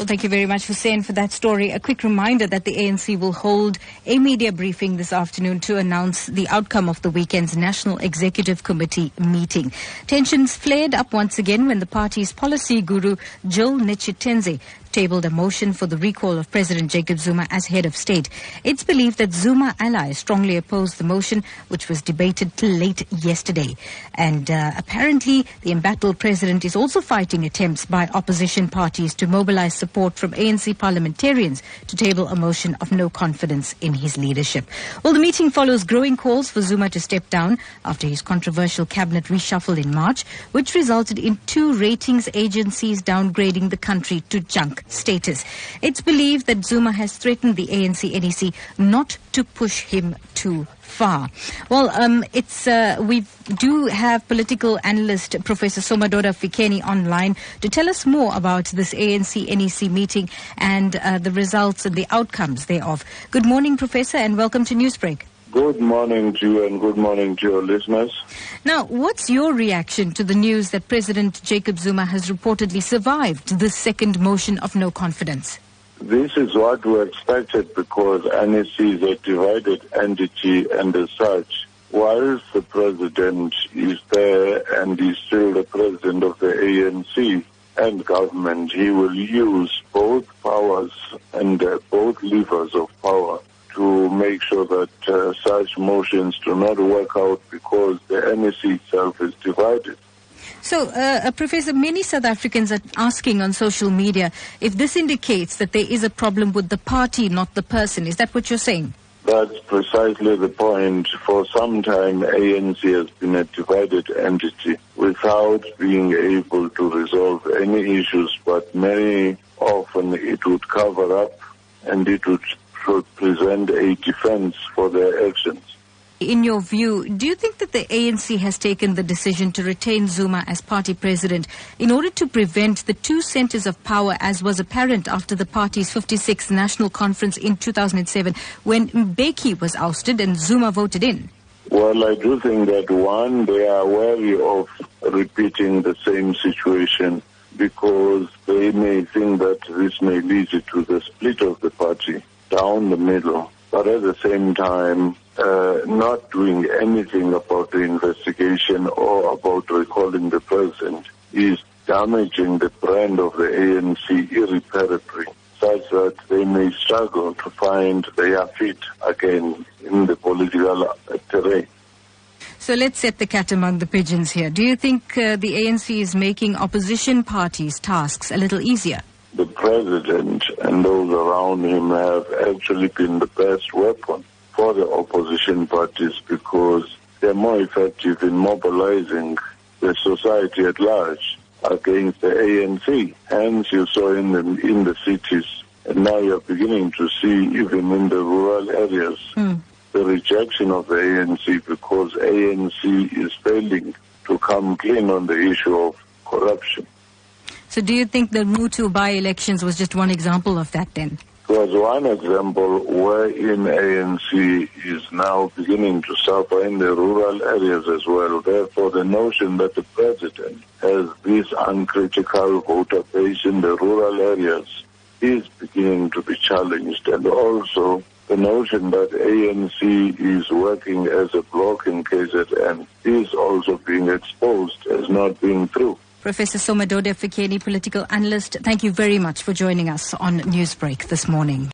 Well, thank you very much, Hussein, for that story. A quick reminder that the ANC will hold a media briefing this afternoon to announce the outcome of the weekend's National Executive Committee meeting. Tensions flared up once again when the party's policy guru, Joel Netshitenzhe, tabled a motion for the recall of President Jacob Zuma as head of state. It's believed that Zuma allies strongly opposed the motion, which was debated till late yesterday. And uh, apparently, the embattled president is also fighting attempts by opposition parties to mobilize support from ANC parliamentarians to table a motion of no confidence in his leadership. Well, the meeting follows growing calls for Zuma to step down after his controversial cabinet reshuffle in March, which resulted in two ratings agencies downgrading the country to junk status. It's believed that Zuma has threatened the ANC NEC not to push him too far. Well, um, it's uh, we do have political analyst Professor Somadoda Fikeni online to tell us more about this ANC NEC meeting and uh, the results and the outcomes thereof. Good morning, Professor, and welcome to Newsbreak. Good morning to you and good morning to your listeners. Now, what's your reaction to the news that President Jacob Zuma has reportedly survived the second motion of no confidence? This is what we expected because NEC is a divided entity and as such, whilst the president is there and is still the president of the ANC and government, he will use both powers and uh, both levers of power to make sure that uh, such motions do not work out because the NEC itself is divided. So, uh, uh, Professor, many South Africans are asking on social media if this indicates that there is a problem with the party, not the person. Is that what you're saying? That's precisely the point. For some time, ANC has been a divided entity without being able to resolve any issues, but many often it would cover up and it would should present a defense for their actions. In your view, do you think that the ANC has taken the decision to retain Zuma as party president in order to prevent the two centers of power, as was apparent after the party's 56th national conference in 2007, when Mbeki was ousted and Zuma voted in? Well, I do think that one, they are wary of repeating the same situation because they may think that this may lead to the split of the party down the middle, but at the same time, uh, not doing anything about the investigation or about recalling the president is damaging the brand of the ANC irreparably, such that they may struggle to find their feet again in the political terrain. So let's set the cat among the pigeons here. Do you think uh, the ANC is making opposition parties' tasks a little easier? The president and those around him have actually been the best weapon for the opposition parties because they're more effective in mobilizing the society at large against the ANC. Hence, you saw in the, in the cities, and now you're beginning to see even in the rural areas mm. the rejection of the ANC because ANC is failing to come clean on the issue of corruption. So do you think the Nquthu by-elections was just one example of that then? Was one example wherein ANC is now beginning to suffer in the rural areas as well. Therefore, the notion that the president has this uncritical voter base in the rural areas is beginning to be challenged. And also, the notion that ANC is working as a bloc in KZN is also being exposed as not being true. Professor Somadoda Fikeni, political analyst, thank you very much for joining us on Newsbreak this morning.